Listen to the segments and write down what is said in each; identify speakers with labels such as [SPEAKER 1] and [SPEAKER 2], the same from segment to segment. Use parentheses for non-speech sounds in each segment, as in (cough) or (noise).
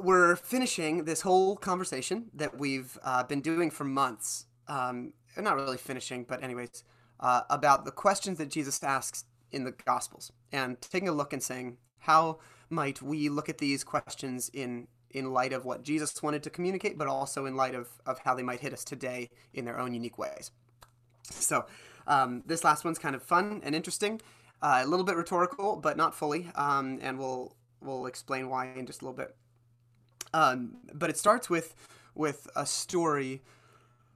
[SPEAKER 1] we're finishing this whole conversation that we've uh, been doing for months. Um, not really finishing, but anyways, uh, about the questions that Jesus asks in the Gospels, and taking a look and saying, how might we look at these questions in in light of what Jesus wanted to communicate, but also in light of, of how they might hit us today in their own unique ways. So, um, this last one's kind of fun and interesting, uh, a little bit rhetorical, but not fully, um, and we'll we'll explain why in just a little bit. Um, but it starts with with a story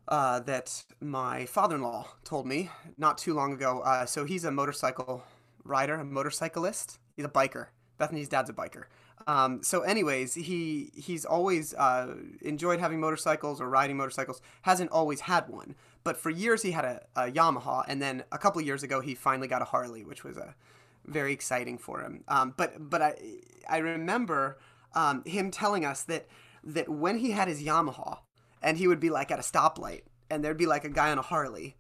[SPEAKER 1] uh, that my father-in-law told me not too long ago. Uh, so he's a motorcycle rider, a motorcyclist. He's a biker. Bethany's dad's a biker. Um, so, anyways, he he's always uh, enjoyed having motorcycles or riding motorcycles. Hasn't always had one, but for years he had a, a Yamaha, and then a couple years ago he finally got a Harley, which was a very exciting for him. Um, but but I I remember um, him telling us that that when he had his Yamaha, and he would be like at a stoplight, and there'd be like a guy on a Harley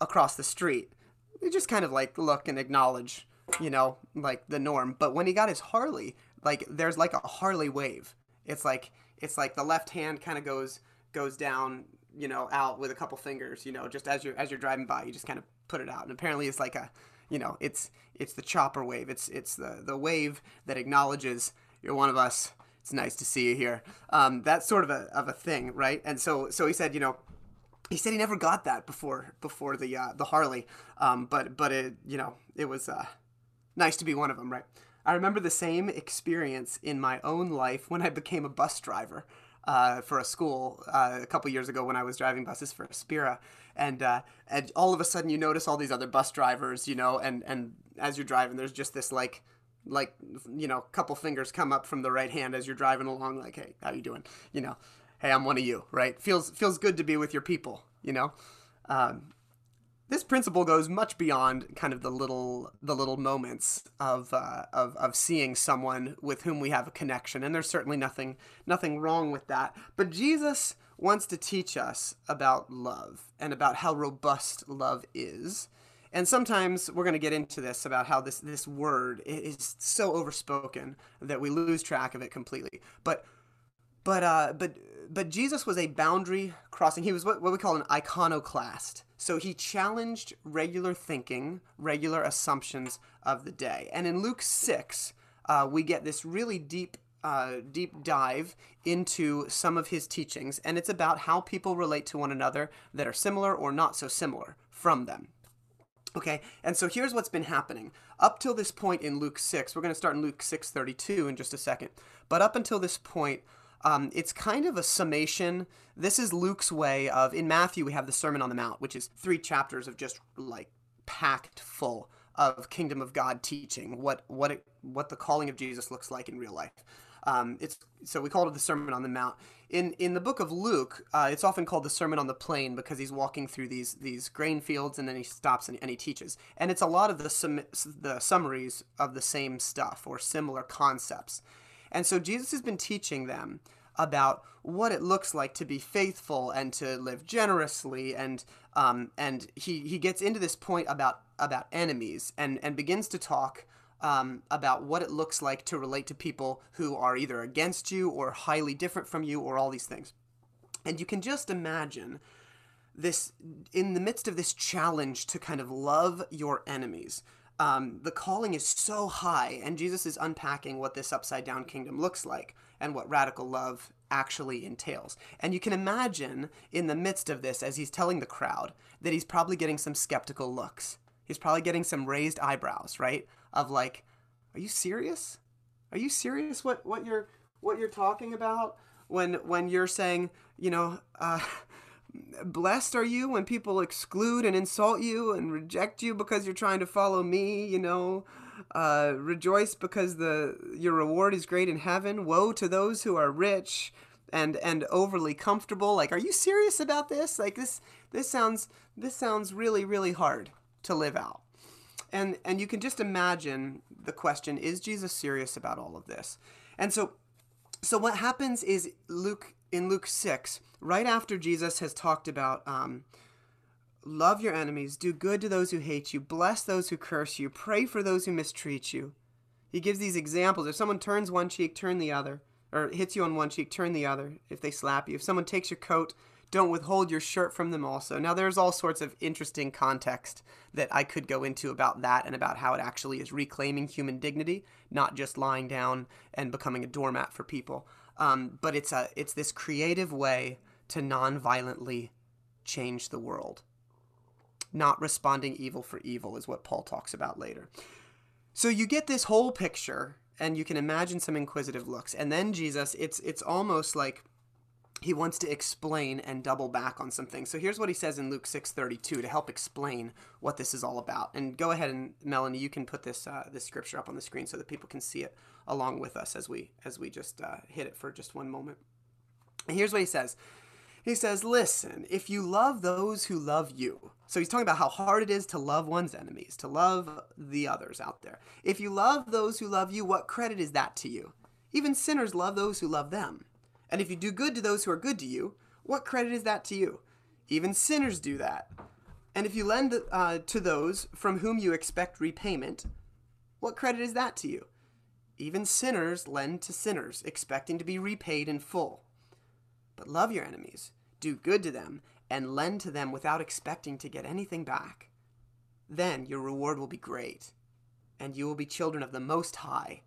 [SPEAKER 1] across the street. He just kind of like look and acknowledge, you know, like the norm. But when he got his Harley, like there's like a Harley wave. It's like it's like the left hand kind of goes goes down, you know, out with a couple fingers, you know, just as you're as you're driving by, you just kind of put it out. And apparently it's like a you know, it's it's the chopper wave. It's it's the the wave that acknowledges you're one of us. It's nice to see you here. Um, that's sort of a of a thing, right? And so so he said, you know, he said he never got that before before the uh, the Harley, um, but but it you know it was uh, nice to be one of them, right? I remember the same experience in my own life when I became a bus driver uh, for a school uh, a couple years ago when I was driving buses for Aspira, and uh, and all of a sudden you notice all these other bus drivers, you know, and and as you're driving, there's just this like like you know a couple fingers come up from the right hand as you're driving along, like hey, how you doing? You know, hey, I'm one of you, right? Feels feels good to be with your people, you know. Um, this principle goes much beyond kind of the little the little moments of, uh, of of seeing someone with whom we have a connection, and there's certainly nothing nothing wrong with that. But Jesus wants to teach us about love and about how robust love is. And sometimes we're going to get into this about how this this word is so overspoken that we lose track of it completely. But but uh, but but Jesus was a boundary crossing. He was what, what we call an iconoclast. So he challenged regular thinking, regular assumptions of the day. And in Luke 6, uh, we get this really deep uh, deep dive into some of his teachings, and it's about how people relate to one another that are similar or not so similar from them. Okay, and so here's what's been happening. Up till this point in Luke 6, we're going to start in Luke 6:32 in just a second. But up until this point, um, it's kind of a summation. This is Luke's way of, in Matthew, we have the Sermon on the Mount, which is three chapters of just like packed full of kingdom of God teaching, what what it, what the calling of Jesus looks like in real life. Um, it's so we call it the Sermon on the Mount. In in the book of Luke, uh, it's often called the Sermon on the Plain because he's walking through these these grain fields and then he stops and, and he teaches. And it's a lot of the sum, the summaries of the same stuff or similar concepts. And so Jesus has been teaching them about what it looks like to be faithful and to live generously and um, and he, he gets into this point about about enemies and and begins to talk um, about what it looks like to relate to people who are either against you or highly different from you or all these things and you can just imagine this in the midst of this challenge to kind of love your enemies um, the calling is so high, and Jesus is unpacking what this upside down kingdom looks like and what radical love actually entails. And you can imagine in the midst of this, as he's telling the crowd, that he's probably getting some skeptical looks. He's probably getting some raised eyebrows, right? Of like, are you serious? Are you serious? What what you're what you're talking about? When when you're saying, you know, uh, (laughs) blessed are you when people exclude and insult you and reject you because you're trying to follow me you know? Uh, rejoice because the your reward is great in heaven. Woe to those who are rich and and overly comfortable. Like are you serious about this? Like this this sounds this sounds really really hard to live out and and you can just imagine the question is jesus serious about all of this and so so what happens is luke in luke 6 right after Jesus has talked about um, love your enemies, do good to those who hate you, bless those who curse you, pray for those who mistreat you. He gives these examples. If someone turns one cheek, turn the other. or hits you on one cheek, turn the other. If they slap you, if someone takes your coat, don't withhold your shirt from them also. Now, there's all sorts of interesting context that I could go into about that and about how it actually is reclaiming human dignity, not just lying down and becoming a doormat for people. Um, but it's a it's this creative way to non-violently change the world. Not responding evil for evil is what Paul talks about later. So you get this whole picture and you can imagine some inquisitive looks. And then Jesus, it's it's almost like he wants to explain and double back on something. So here's what he says in Luke 6:32 to help explain what this is all about. And go ahead and Melanie, you can put this uh, this scripture up on the screen so that people can see it along with us as we as we just uh, hit it for just one moment. And here's what he says. He says, "Listen, if you love those who love you." So he's talking about how hard it is to love one's enemies, to love the others out there. If you love those who love you, what credit is that to you? Even sinners love those who love them. And if you do good to those who are good to you, what credit is that to you? Even sinners do that. And if you lend uh, to those from whom you expect repayment, what credit is that to you? Even sinners lend to sinners, expecting to be repaid in full. But love your enemies, do good to them, and lend to them without expecting to get anything back. Then your reward will be great, and you will be children of the Most High,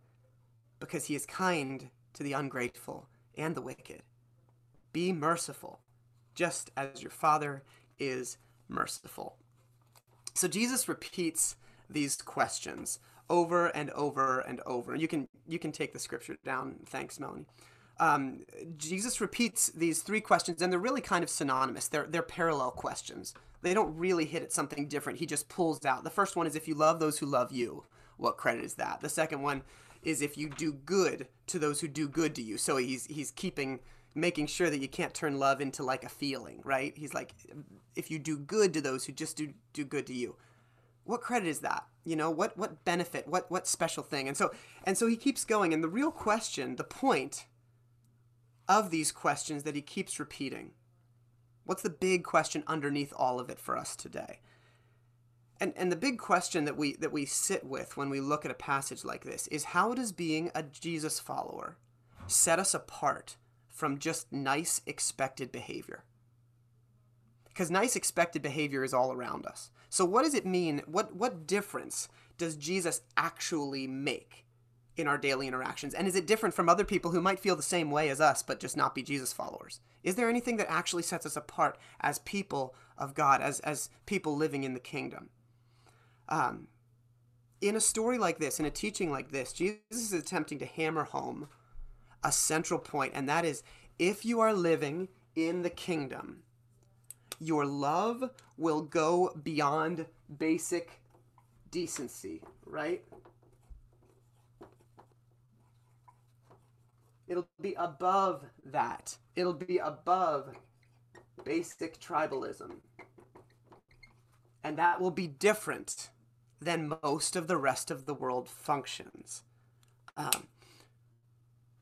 [SPEAKER 1] because He is kind to the ungrateful and the wicked. Be merciful, just as your Father is merciful. So Jesus repeats these questions over and over and over. You can you can take the scripture down. Thanks, Melanie. Um, Jesus repeats these three questions, and they're really kind of synonymous. They're they're parallel questions. They don't really hit at something different. He just pulls out. The first one is, "If you love those who love you, what credit is that?" The second one is if you do good to those who do good to you. So he's he's keeping making sure that you can't turn love into like a feeling, right? He's like if you do good to those who just do do good to you. What credit is that? You know, what what benefit? What what special thing? And so and so he keeps going and the real question, the point of these questions that he keeps repeating. What's the big question underneath all of it for us today? And, and the big question that we that we sit with when we look at a passage like this is how does being a Jesus follower set us apart from just nice expected behavior? Because nice expected behavior is all around us. So what does it mean? What what difference does Jesus actually make in our daily interactions? And is it different from other people who might feel the same way as us but just not be Jesus followers? Is there anything that actually sets us apart as people of God, as as people living in the kingdom? Um, in a story like this, in a teaching like this, Jesus is attempting to hammer home a central point, and that is if you are living in the kingdom, your love will go beyond basic decency, right? It'll be above that. It'll be above basic tribalism. And that will be different than most of the rest of the world functions. Um,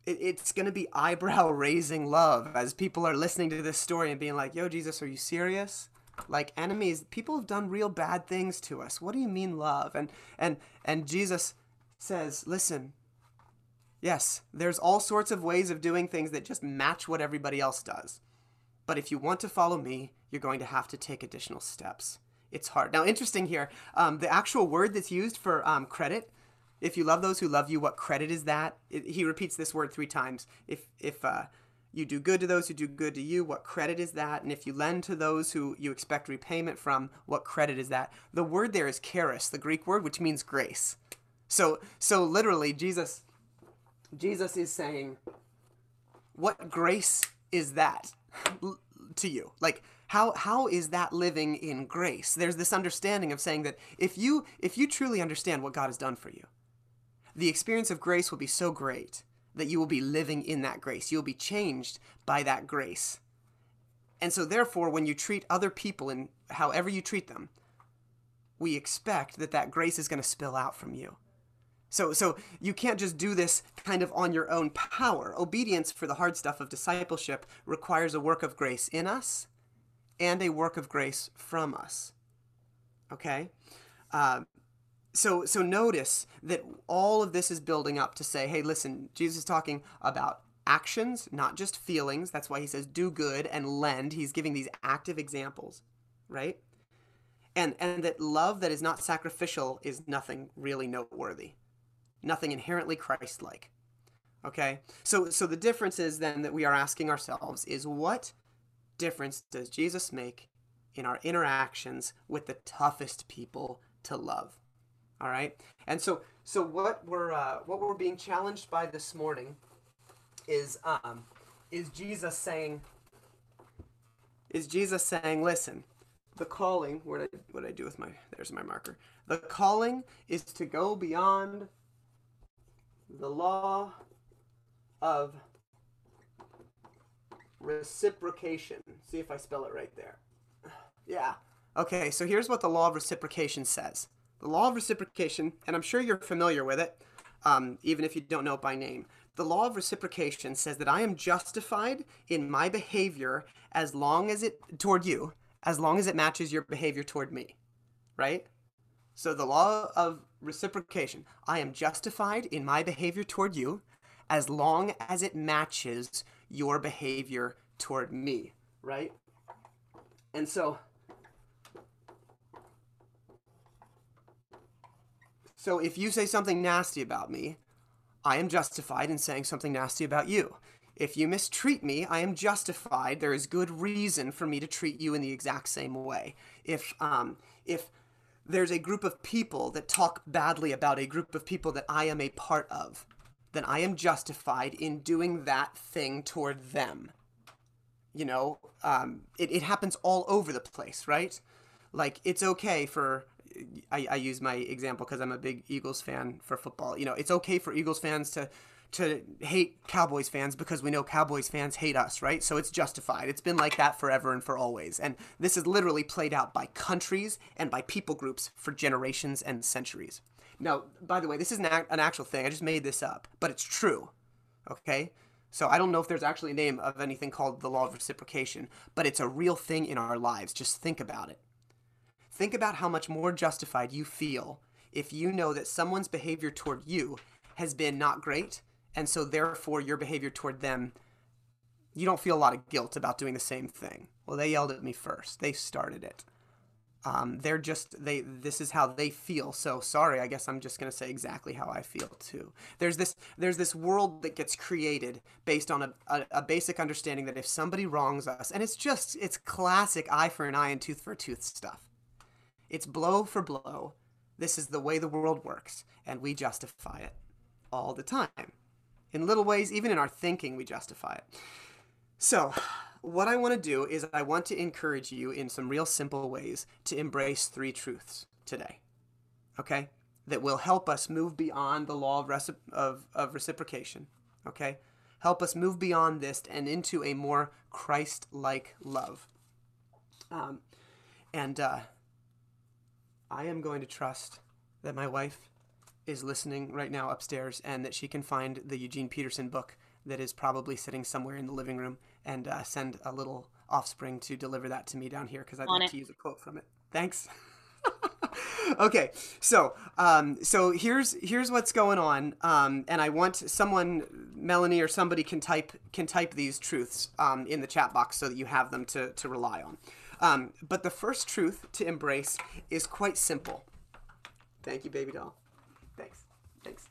[SPEAKER 1] it, it's going to be eyebrow (laughs) raising love as people are listening to this story and being like, yo, Jesus, are you serious? Like enemies, people have done real bad things to us. What do you mean love? And and and Jesus says, listen, yes, there's all sorts of ways of doing things that just match what everybody else does. But if you want to follow me, you're going to have to take additional steps it's hard. Now, interesting here, um, the actual word that's used for um, credit. If you love those who love you, what credit is that? It, he repeats this word three times. If if uh, you do good to those who do good to you, what credit is that? And if you lend to those who you expect repayment from, what credit is that? The word there is charis, the Greek word, which means grace. So so literally, Jesus Jesus is saying, what grace is that to you? Like how how is that living in grace? There's this understanding of saying that if you if you truly understand what god has done for you the experience of grace will be so great that you will be living in that grace. You'll be changed by that grace. And so therefore when you treat other people in however you treat them we expect that that grace is going to spill out from you. So so you can't just do this kind of on your own power. Obedience for the hard stuff of discipleship requires a work of grace in us and a work of grace from us. Okay? Uh, so, so notice that all of this is building up to say, hey, listen, Jesus is talking about actions, not just feelings. That's why he says do good and lend. He's giving these active examples, right? And and that love that is not sacrificial is nothing really noteworthy. Nothing inherently Christ-like. Okay? So so the difference is then that we are asking ourselves is what difference does Jesus make in our interactions with the toughest people to love? All right? And so so what we're uh, what we're being challenged by this morning is um, is Jesus saying is Jesus saying, listen, the calling, what did I, what did I do with my, there's my marker. The calling is to go beyond the law of reciprocation. See if I spell it right there. Yeah. Okay, so here's what the law of reciprocation says. The law of reciprocation, and I'm sure you're familiar with it, um, even if you don't know it by name. The law of reciprocation says that I am justified in my behavior as long as it toward you, as long as it matches your behavior toward me. Right? So the law of reciprocation, I am justified in my behavior toward you as long as it matches your behavior toward me, right? And so So if you say something nasty about me, I am justified in saying something nasty about you. If you mistreat me, I am justified. There is good reason for me to treat you in the exact same way. If um, if there's a group of people that talk badly about a group of people that I am a part of, then I am justified in doing that thing toward them. You know, um, it, it happens all over the place, right? Like, it's okay for I, I use my example because I'm a big Eagles fan for football. You know, it's okay for Eagles fans to to hate Cowboys fans because we know Cowboys fans hate us, right? So it's justified. It's been like that forever and for always. And this is literally played out by countries and by people groups for generations and centuries. Now, by the way, this isn't an actual thing. I just made this up, but it's true. Okay? So I don't know if there's actually a name of anything called the law of reciprocation, but it's a real thing in our lives. Just think about it. Think about how much more justified you feel if you know that someone's behavior toward you has been not great, and so therefore your behavior toward them, you don't feel a lot of guilt about doing the same thing. Well, they yelled at me first. They started it. Um, they're just they. This is how they feel. So sorry. I guess I'm just gonna say exactly how I feel too. There's this. There's this world that gets created based on a, a, a basic understanding that if somebody wrongs us, and it's just it's classic eye for an eye and tooth for a tooth stuff it's blow for blow. This is the way the world works, and we justify it all the time. In little ways, even in our thinking, we justify it. So, what I want to do is I want to encourage you in some real simple ways to embrace three truths today. Okay? That will help us move beyond the law of, of, of reciprocation. Okay? Help us move beyond this and into a more Christ like love. Um, and uh, I am going to trust that my wife is listening right now upstairs and that she can find the Eugene Peterson book that is probably sitting somewhere in the living room and uh, send a little offspring to deliver that to me down here because I'd On like it. to use a quote from it. Thanks. (laughs) okay, so um, so here's here's what's going on, um, and I want someone, Melanie or somebody, can type can type these truths um, in the chat box so that you have them to to rely on. Um, but the first truth to embrace is quite simple. Thank you, baby doll. Thanks. Thanks.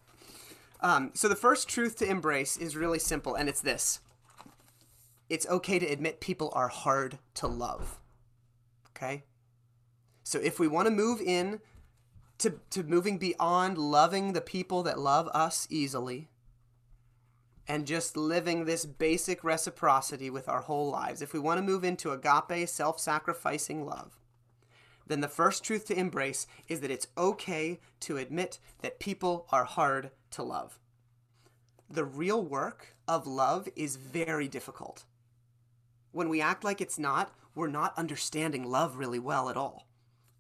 [SPEAKER 1] Um, so the first truth to embrace is really simple, and it's this it's okay to admit people are hard to love. Okay? So if we want to move in to, to moving beyond loving the people that love us easily, and just living this basic reciprocity with our whole lives, if we want to move into agape, self sacrificing love, then the first truth to embrace is that it's okay to admit that people are hard to love. The real work of love is very difficult. When we act like it's not, we're not understanding love really well at all.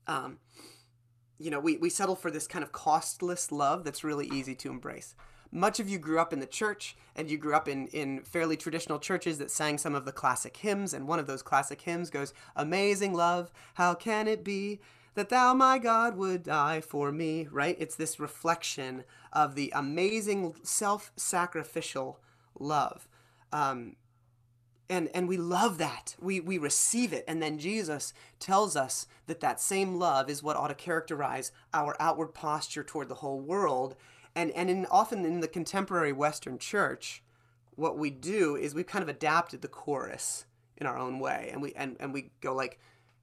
[SPEAKER 1] Um, you know, we, we settle for this kind of costless love that's really easy to embrace much of you grew up in the church and you grew up in, in fairly traditional churches that sang some of the classic hymns. And one of those classic hymns goes, Amazing love, how can it be that thou, my God, would die for me? Right? It's this reflection of the amazing self sacrificial love Um, and and we love that. We we receive it. And then jesus tells us that that same love is what ought to characterize our outward posture toward the whole world. And and in often in the contemporary western church what we do is we've kind of adapted the chorus in our own way. And we and, and we go like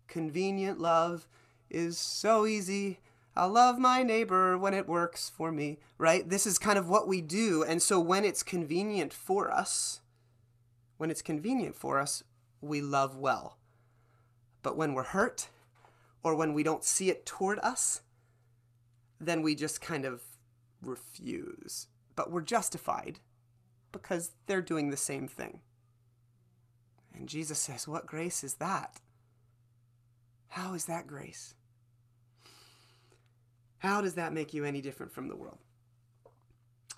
[SPEAKER 1] convenient love is so easy. I'll love my neighbor when it works for me, right? This is kind of what we do. And so when it's convenient for us, when it's convenient for us, we love well. But when we're hurt or when we don't see it toward us, then we just kind of refuse. But we're justified because they're doing the same thing. And Jesus says, What grace is that? How is that grace? How does that make you any different from the world?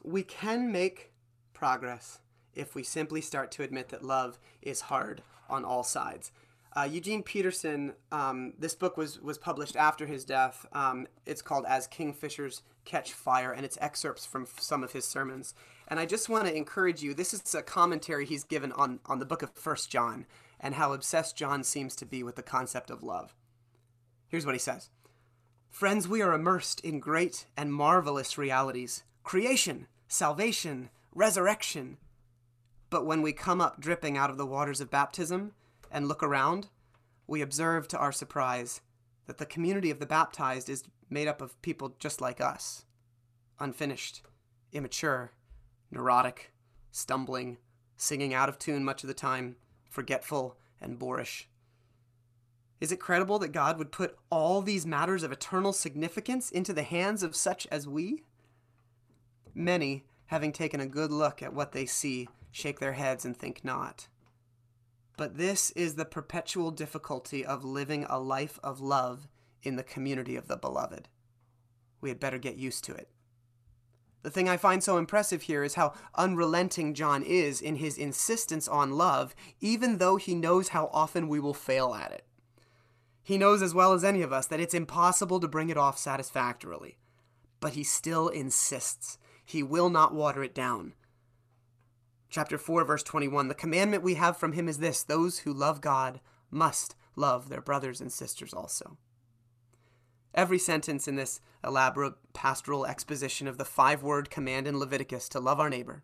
[SPEAKER 1] We can make progress if we simply start to admit that love is hard on all sides. Uh, Eugene Peterson, um, this book was, was published after his death. Um, it's called As Kingfishers Catch Fire, and it's excerpts from some of his sermons. And I just want to encourage you this is a commentary he's given on, on the book of First John and how obsessed John seems to be with the concept of love. Here's what he says Friends, we are immersed in great and marvelous realities creation, salvation, resurrection but when we come up dripping out of the waters of baptism and look around, we observe to our surprise that the community of the baptized is made up of people just like us unfinished, immature, neurotic, stumbling, singing out of tune much of the time, forgetful, and boorish. Is it credible that God would put all these matters of eternal significance into the hands of such as we? Many, having taken a good look at what they see, shake their heads and think not. But this is the perpetual difficulty of living a life of love in the community of the beloved. We had better get used to it. The thing I find so impressive here is how unrelenting John is in his insistence on love, even though he knows how often we will fail at it. He knows as well as any of us that it's impossible to bring it off satisfactorily. But he still insists. He will not water it down chapter 4 verse 21 the commandment we have from him is this those who love god must love their brothers and sisters also. Every sentence in this elaborate pastoral exposition of the five word command in leviticus to love our neighbor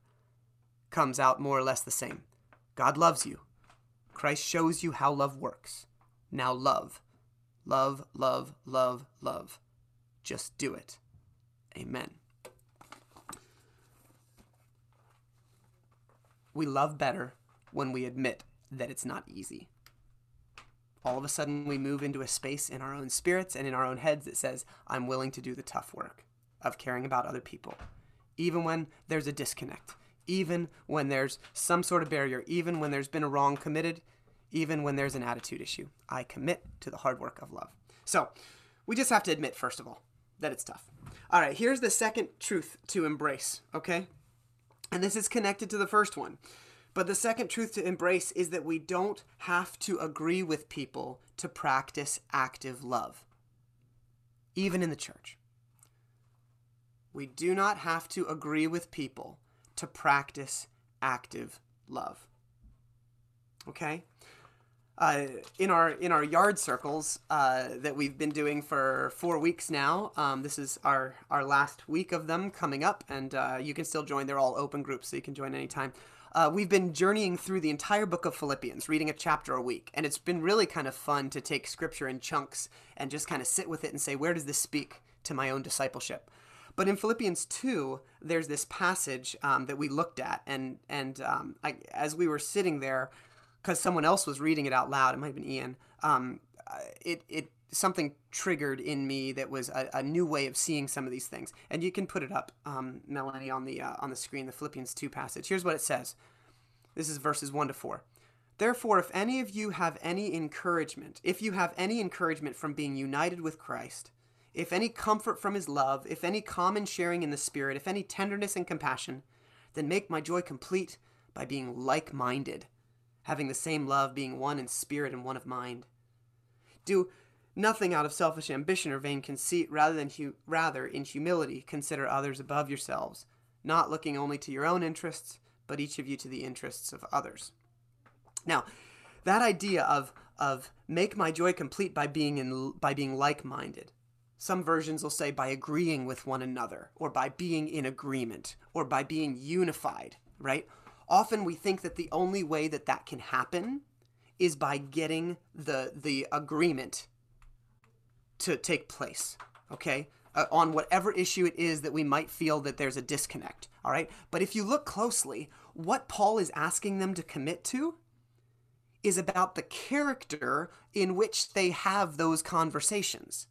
[SPEAKER 1] comes out more or less the same. God loves you. Christ shows you how love works. Now love love love love love. Just do it. Amen We love better when we admit that it's not easy. All of a sudden, we move into a space in our own spirits and in our own heads that says, I'm willing to do the tough work of caring about other people, even when there's a disconnect, even when there's some sort of barrier, even when there's been a wrong committed, even when there's an attitude issue. I commit to the hard work of love. So, we just have to admit, first of all, that it's tough. All right, here's the second truth to embrace, okay? And this is connected to the first one. But the second truth to embrace is that we don't have to agree with people to practice active love, even in the church. We do not have to agree with people to practice active love. Okay? Uh, in our in our yard circles uh, that we've been doing for four weeks now. Um, this is our our last week of them coming up, and uh, you can still join. They're all open groups, so you can join anytime. Uh, we've been journeying through the entire book of Philippians, reading a chapter a week, and it's been really kind of fun to take scripture in chunks and just kind of sit with it and say, where does this speak to my own discipleship? But in Philippians 2, there's this passage um, that we looked at, and and um, I, as we were sitting there, because someone else was reading it out loud. It might have been Ian. Um, it it something triggered in me that was a, a, new way of seeing some of these things. And you can put it up, um, Melanie, on the uh, on the screen. The Philippians two passage. Here's what it says. This is verses one to four. Therefore, if any of you have any encouragement, if you have any encouragement from being united with Christ, if any comfort from his love, if any common sharing in the Spirit, if any tenderness and compassion, then make my joy complete by being like minded having the same love, being one in spirit and one of mind. Do nothing out of selfish ambition or vain conceit, rather than hu- rather in humility consider others above yourselves, not looking only to your own interests, but each of you to the interests of others. Now, that idea of of make my joy complete by being in by being like-minded. Some versions will say by agreeing with one another or by being in agreement or by being unified, right? Often we think that the only way that that can happen is by getting the the agreement to take place, okay? Uh, on whatever issue it is that we might feel that there's a disconnect, all right? But if you look closely, what Paul is asking them to commit to is about the character in which they have those conversations.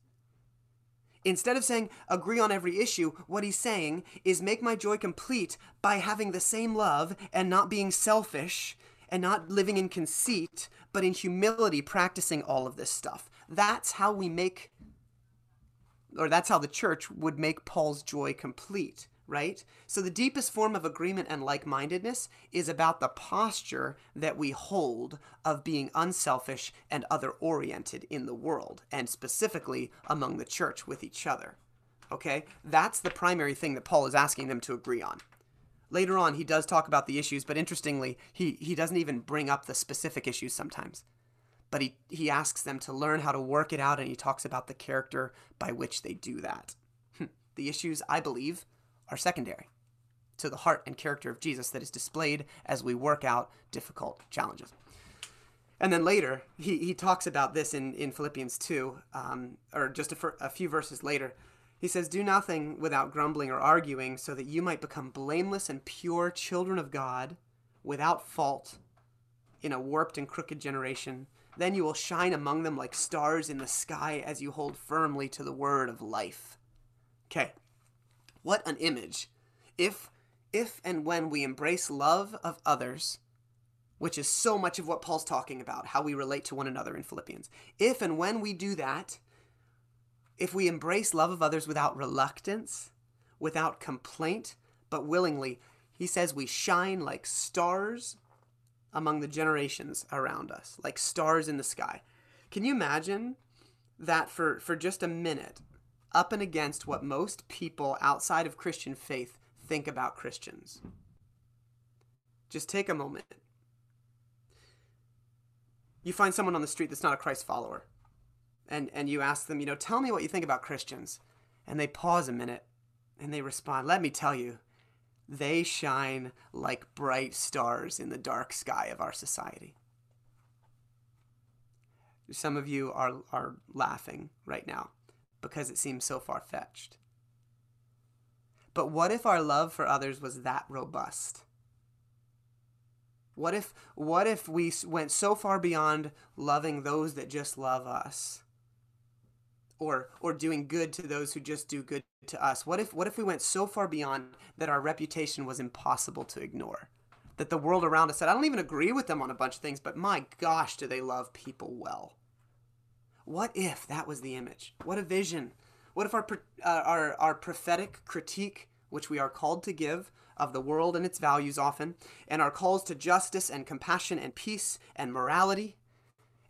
[SPEAKER 1] Instead of saying agree on every issue, what he's saying is make my joy complete by having the same love and not being selfish and not living in conceit, but in humility practicing all of this stuff. That's how we make, or that's how the church would make Paul's joy complete right? So the deepest form of agreement and like mindedness is about the posture that we hold of being unselfish and other oriented in the world, and specifically among the church with each other. Okay? That's the primary thing that Paul is asking them to agree on. Later on, he does talk about the issues, but interestingly, he, he doesn't even bring up the specific issues sometimes. But he, he asks them to learn how to work it out, and he talks about the character by which they do that. Hmm. the issues, I believe, are secondary to the heart and character of Jesus that is displayed as we work out difficult challenges. And then later, he, he talks about this in, in Philippians 2, um, or just a, a few verses later. He says, Do nothing without grumbling or arguing, so that you might become blameless and pure children of God, without fault, in a warped and crooked generation. Then you will shine among them like stars in the sky as you hold firmly to the word of life. Okay, what an image. If if and when we embrace love of others, which is so much of what Paul's talking about, how we relate to one another in Philippians. If and when we do that, if we embrace love of others without reluctance, without complaint, but willingly, he says we shine like stars among the generations around us, like stars in the sky. Can you imagine that for, for just a minute, up and against what most people outside of Christian faith think about Christians. Just take a moment. You find someone on the street that's not a Christ follower, and, and you ask them, you know, tell me what you think about Christians. And they pause a minute and they respond, let me tell you, they shine like bright stars in the dark sky of our society. Some of you are, are laughing right now because it seems so far fetched. But what if our love for others was that robust? What if what if we went so far beyond loving those that just love us? Or or doing good to those who just do good to us? What if what if we went so far beyond that our reputation was impossible to ignore? That the world around us said, I don't even agree with them on a bunch of things, but my gosh, do they love people well? What if that was the image? What a vision. What if our, uh, our, our prophetic critique, which we are called to give, of the world and its values often, and our calls to justice and compassion and peace and morality,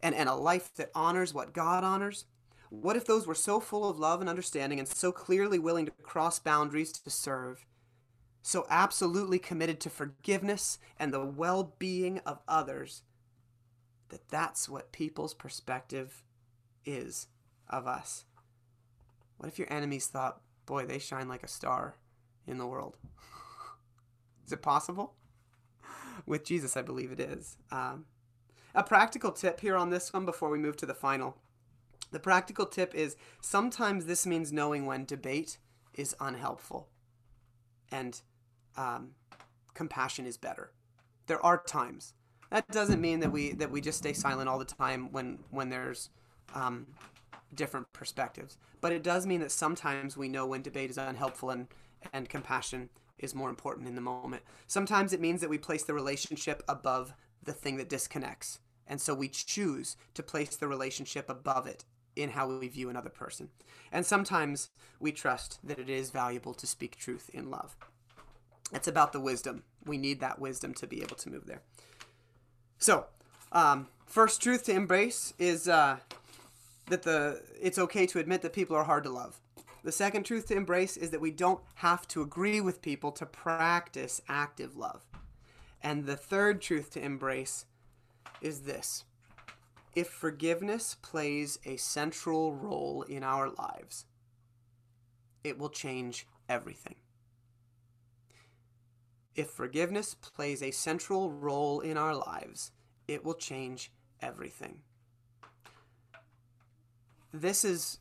[SPEAKER 1] and, and a life that honors what God honors, what if those were so full of love and understanding and so clearly willing to cross boundaries to serve, so absolutely committed to forgiveness and the well being of others, that that's what people's perspective is of us. What if your enemies thought, boy, they shine like a star in the world? (laughs) is it possible? (laughs) With Jesus, I believe it is. Um, a practical tip here on this one before we move to the final. The practical tip is sometimes this means knowing when debate is unhelpful and um, compassion is better. There are times. That doesn't mean that we that we just stay silent all the time when when there's um, different perspectives. But it does mean that sometimes we know when debate is unhelpful and, and compassion is more important in the moment. Sometimes it means that we place the relationship above the thing that disconnects. And so we choose to place the relationship above it in how we view another person. And sometimes we trust that it is valuable to speak truth in love. It's about the wisdom. We need that wisdom to be able to move there. So, um, first truth to embrace is uh, that the it's okay to admit that people are hard to love. The second truth to embrace is that we don't have to agree with people to practice active love. And the third truth to embrace is this if forgiveness plays a central role in our lives, it will change everything. If forgiveness plays a central role in our lives, it will change everything. This is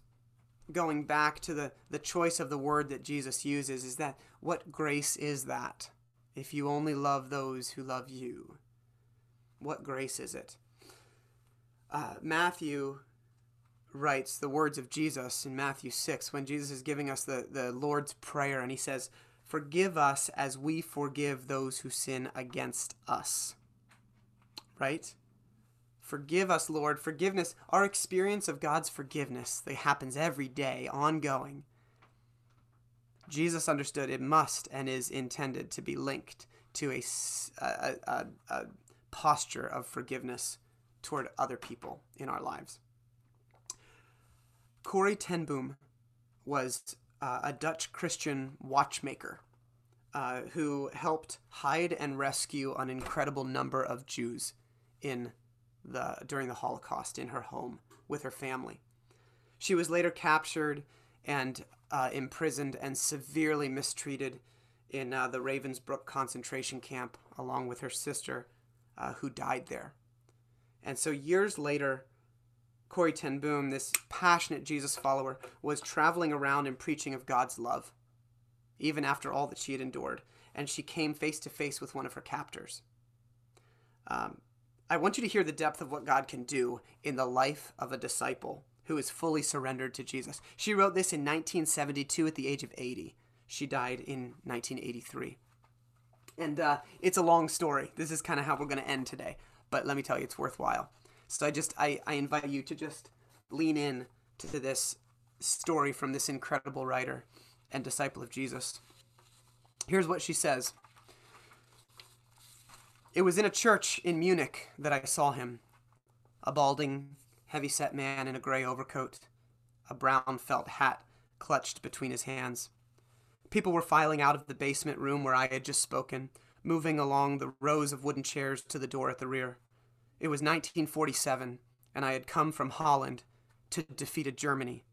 [SPEAKER 1] going back to the, the choice of the word that Jesus uses is that what grace is that? If you only love those who love you, what grace is it? Uh, Matthew writes the words of Jesus in Matthew 6 when Jesus is giving us the, the Lord's Prayer and he says, Forgive us as we forgive those who sin against us. Right? Forgive us, Lord. Forgiveness, our experience of God's forgiveness that happens every day, ongoing. Jesus understood it must and is intended to be linked to a, a, a, a posture of forgiveness toward other people in our lives. Corrie ten Boom was uh, a Dutch Christian watchmaker uh, who helped hide and rescue an incredible number of Jews in the during the Holocaust in her home with her family. She was later captured and uh, imprisoned and severely mistreated in uh, the Ravensbrück concentration camp, along with her sister, uh, who died there. And so years later, Corrie ten Boom, this passionate Jesus follower, was traveling around and preaching of God's love, even after all that she had endured. And she came face to face with one of her captors. Um, I want you to hear the depth of what God can do in the life of a disciple who is fully surrendered to Jesus. She wrote this in 1972 at the age of 80. She died in 1983. And uh, it's a long story. This is kind of how we're going to end today. But let me tell you, it's worthwhile. So I just, I, I invite you to just lean in to this story from this incredible writer and disciple of Jesus. Here's what she says it was in a church in Munich that I saw him. A balding, heavy-set man in a gray overcoat, a brown felt hat clutched between his hands. People were filing out of the basement room where I had just spoken, moving along the rows of wooden chairs to the door at the rear. It was 1947, and I had come from Holland to defeat a Germany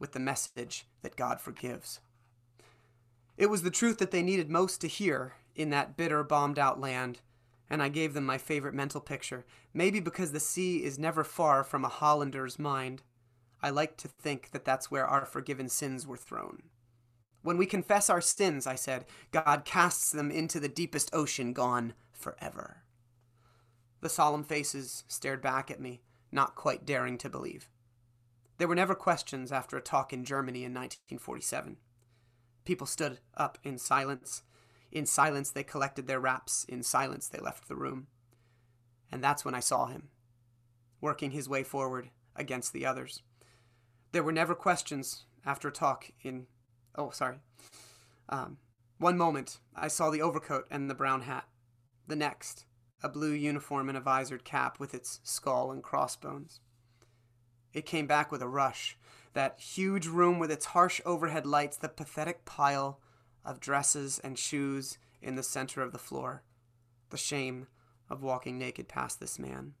[SPEAKER 1] with the message that God forgives. It was the truth that they needed most to hear in that bitter, bombed out land, and I gave them my favorite mental picture. Maybe because the sea is never far from a Hollander's mind. I like to think that that's where our forgiven sins were thrown. When we confess our sins, I said, God casts them into the deepest ocean, gone forever. The solemn faces stared back at me, not quite daring to believe. There were never questions after a talk in Germany in 1947. People stood up in silence in silence, they collected their wraps. In silence, they left the room. And that's when I saw him, working his way forward against the others. There were never questions after a talk in. Oh, sorry. Um, one moment, I saw the overcoat and the brown hat. The next, a blue uniform and a visored cap with its skull and crossbones. It came back with a rush. That huge room with its harsh overhead lights, the pathetic pile of dresses and shoes in the center of the floor. The shame of walking naked past this man.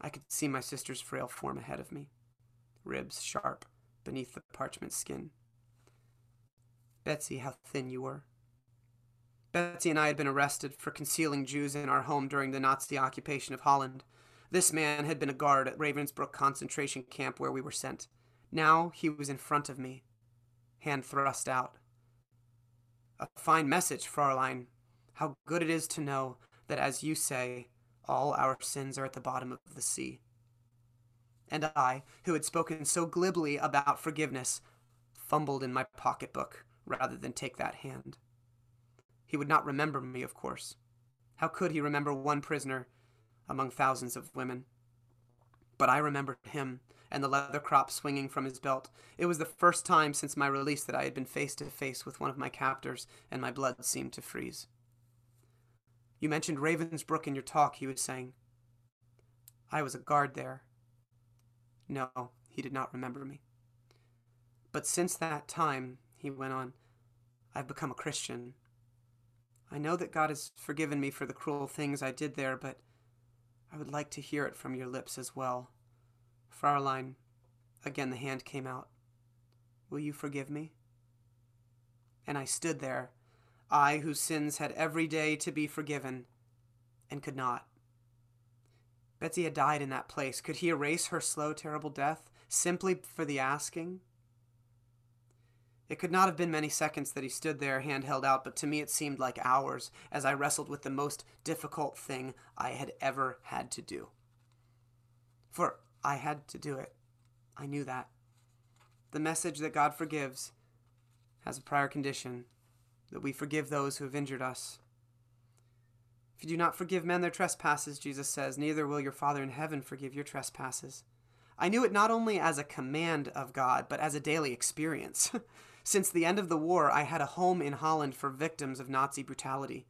[SPEAKER 1] I could see my sister's frail form ahead of me, ribs sharp beneath the parchment skin. Betsy, how thin you were. Betsy and I had been arrested for concealing Jews in our home during the Nazi occupation of Holland. This man had been a guard at Ravensbrück concentration camp where we were sent. Now he was in front of me, hand thrust out. A fine message, Fraulein. How good it is to know that, as you say, all our sins are at the bottom of the sea. And I, who had spoken so glibly about forgiveness, fumbled in my pocketbook rather than take that hand. He would not remember me, of course. How could he remember one prisoner among thousands of women? But I remembered him, and the leather crop swinging from his belt. It was the first time since my release that I had been face to face with one of my captors, and my blood seemed to freeze. You mentioned Ravensbrück in your talk, he was saying. I was a guard there. No, he did not remember me. But since that time, he went on, I've become a Christian. I know that God has forgiven me for the cruel things I did there, but I would like to hear it from your lips as well. Fraulein, again the hand came out. Will you forgive me? And I stood there, I whose sins had every day to be forgiven, and could not. Betsie had died in that place. Could he erase her slow, terrible death simply for the asking? It could not have been many seconds that he stood there, hand held out, but to me it seemed like hours as I wrestled with the most difficult thing I had ever had to do. For I had to do it. I knew that. The message that God forgives has a prior condition that we forgive those who have injured us. If you do not forgive men their trespasses, Jesus says, neither will your Father in heaven forgive your trespasses. I knew it not only as a command of God, but as a daily experience. (laughs) Since the end of the war, I had a home in Holland for victims of Nazi brutality.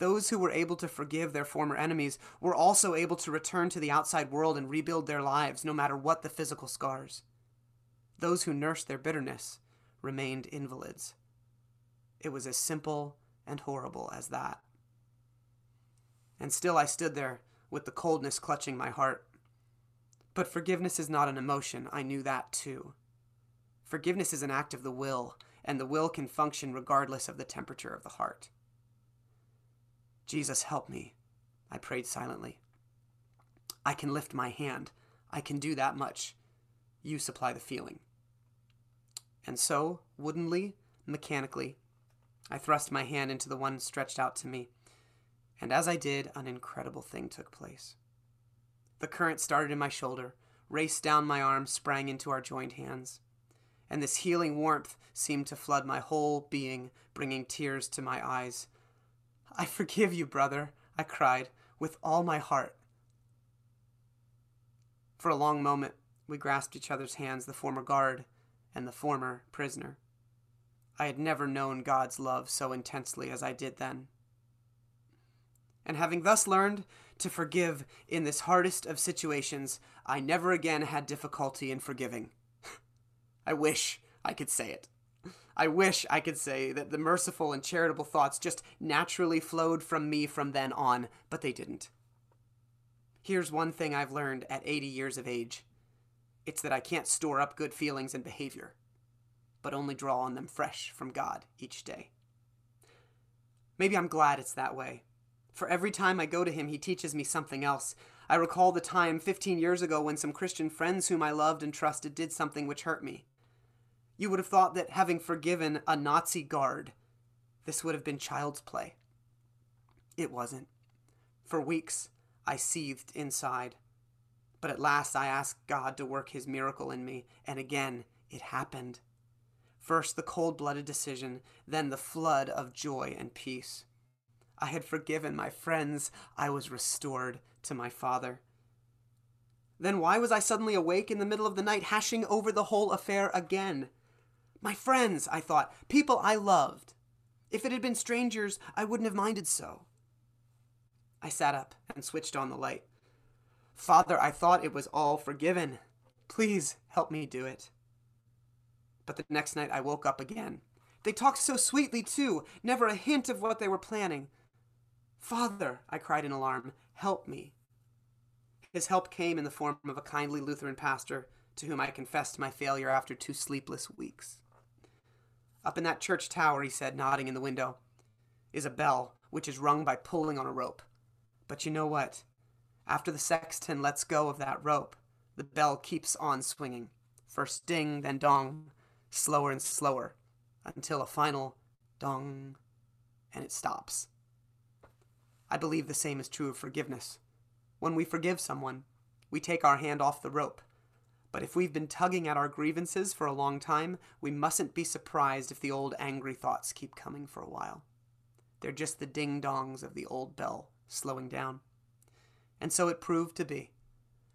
[SPEAKER 1] Those who were able to forgive their former enemies were also able to return to the outside world and rebuild their lives, no matter what the physical scars. Those who nursed their bitterness remained invalids. It was as simple and horrible as that. And still I stood there with the coldness clutching my heart. But forgiveness is not an emotion. I knew that too. Forgiveness is an act of the will, and the will can function regardless of the temperature of the heart. Jesus, help me, I prayed silently. I can lift my hand. I can do that much. You supply the feeling. And so, woodenly, mechanically, I thrust my hand into the one stretched out to me and as I did, an incredible thing took place. The current started in my shoulder, raced down my arm, sprang into our joined hands. And this healing warmth seemed to flood my whole being, bringing tears to my eyes. I forgive you, brother, I cried, with all my heart. For a long moment, we grasped each other's hands, the former guard and the former prisoner. I had never known God's love so intensely as I did then and having thus learned to forgive in this hardest of situations, I never again had difficulty in forgiving. (laughs) I wish I could say it. I wish I could say that the merciful and charitable thoughts just naturally flowed from me from then on, but they didn't. Here's one thing I've learned at 80 years of age it's that I can't store up good feelings and behavior, but only draw on them fresh from God each day. Maybe I'm glad it's that way for every time I go to him, he teaches me something else. I recall the time 15 years ago when some Christian friends whom I loved and trusted did something which hurt me. You would have thought that having forgiven a Nazi guard, this would have been child's play. It wasn't. For weeks, I seethed inside. But at last, I asked God to work his miracle in me, and again, it happened. First, the cold blooded decision, then the flood of joy and peace. I had forgiven my friends. I was restored to my Father. Then why was I suddenly awake in the middle of the night, hashing over the whole affair again? My friends, I thought, people I loved. If it had been strangers, I wouldn't have minded so. I sat up and switched on the light. Father, I thought it was all forgiven. Please help me do it. But the next night I woke up again. They talked so sweetly, too, never a hint of what they were planning. Father, I cried in alarm, help me. His help came in the form of a kindly Lutheran pastor to whom I confessed my failure after two sleepless weeks. Up in that church tower, he said, nodding in the window, is a bell which is rung by pulling on a rope. But you know what? After the sexton lets go of that rope, the bell keeps on swinging. First ding, then dong, slower and slower, until a final dong, and it stops. I believe the same is true of forgiveness. When we forgive someone, we take our hand off the rope. But if we've been tugging at our grievances for a long time, we mustn't be surprised if the old angry thoughts keep coming for a while. They're just the ding dongs of the old bell slowing down. And so it proved to be.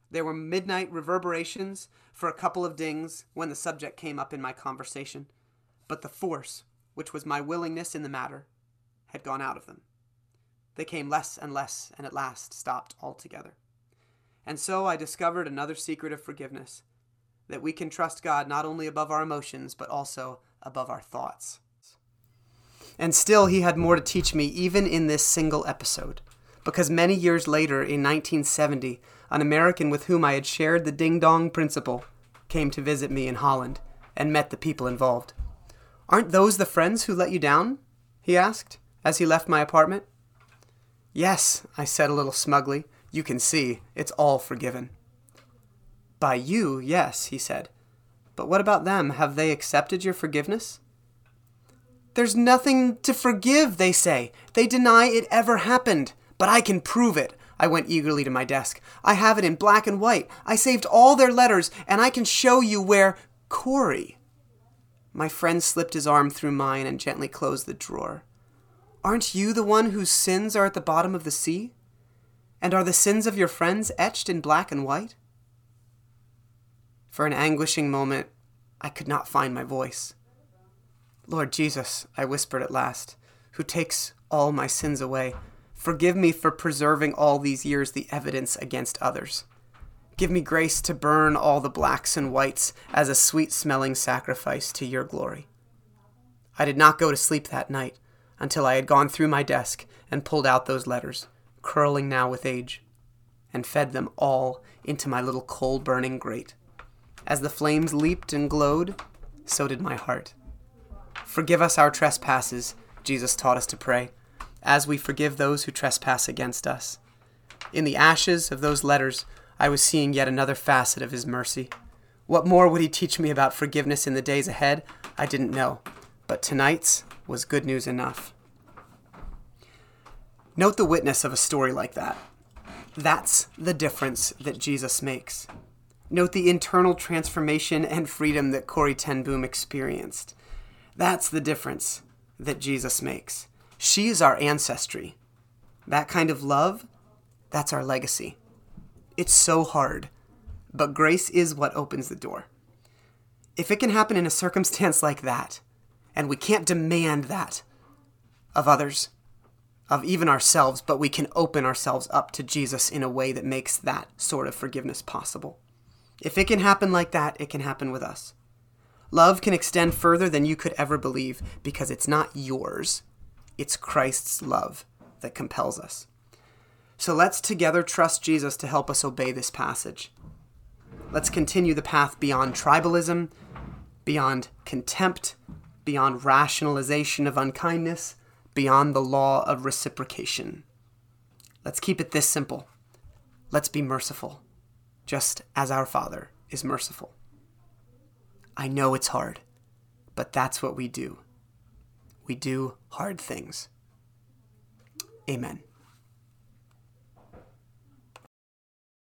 [SPEAKER 1] There were midnight reverberations for a couple of dings when the subject came up in my conversation, but the force, which was my willingness in the matter, had gone out of them. They came less and less, and at last stopped altogether. And so I discovered another secret of forgiveness that we can trust God not only above our emotions, but also above our thoughts. And still, he had more to teach me, even in this single episode. Because many years later, in 1970, an American with whom I had shared the ding dong principle came to visit me in Holland and met the people involved. Aren't those the friends who let you down? he asked as he left my apartment. Yes, I said a little smugly. You can see, it's all forgiven. By you, yes, he said. But what about them? Have they accepted your forgiveness? There's nothing to forgive, they say. They deny it ever happened. But I can prove it. I went eagerly to my desk. I have it in black and white. I saved all their letters, and I can show you where Corrie. My friend slipped his arm through mine and gently closed the drawer. Aren't you the one whose sins are at the bottom of the sea? And are the sins of your friends etched in black and white? For an anguishing moment, I could not find my voice. Lord Jesus, I whispered at last, who takes all my sins away, forgive me for preserving all these years the evidence against others. Give me grace to burn all the blacks and whites as a sweet smelling sacrifice to your glory. I did not go to sleep that night until I had gone through my desk and pulled out those letters, curling now with age, and fed them all into my little coal burning grate. As the flames leaped and glowed, so did my heart. Forgive us our trespasses, Jesus taught us to pray, as we forgive those who trespass against us. In the ashes of those letters, I was seeing yet another facet of his mercy. What more would he teach me about forgiveness in the days ahead? I didn't know, but tonight's was good news enough. Note the witness of a story like that. That's the difference that Jesus makes. Note the internal transformation and freedom that Corrie ten Boom experienced. That's the difference that Jesus makes. She is our ancestry. That kind of love, that's our legacy. It's so hard, but grace is what opens the door. If it can happen in a circumstance (laughs) like that, and we can't demand that of others, of even ourselves, but we can open ourselves up to Jesus in a way that makes that sort of forgiveness possible. If it can happen like that, it can happen with us. Love can extend further than you could ever believe because it's not yours, it's Christ's love that compels us. So let's together trust Jesus to help us obey this passage. Let's continue the path beyond tribalism, beyond contempt, beyond rationalization of unkindness, beyond the law of reciprocation. Let's keep it this simple. Let's be merciful just as our Father is merciful. I know it's hard, but that's what we do. We do hard things. Amen.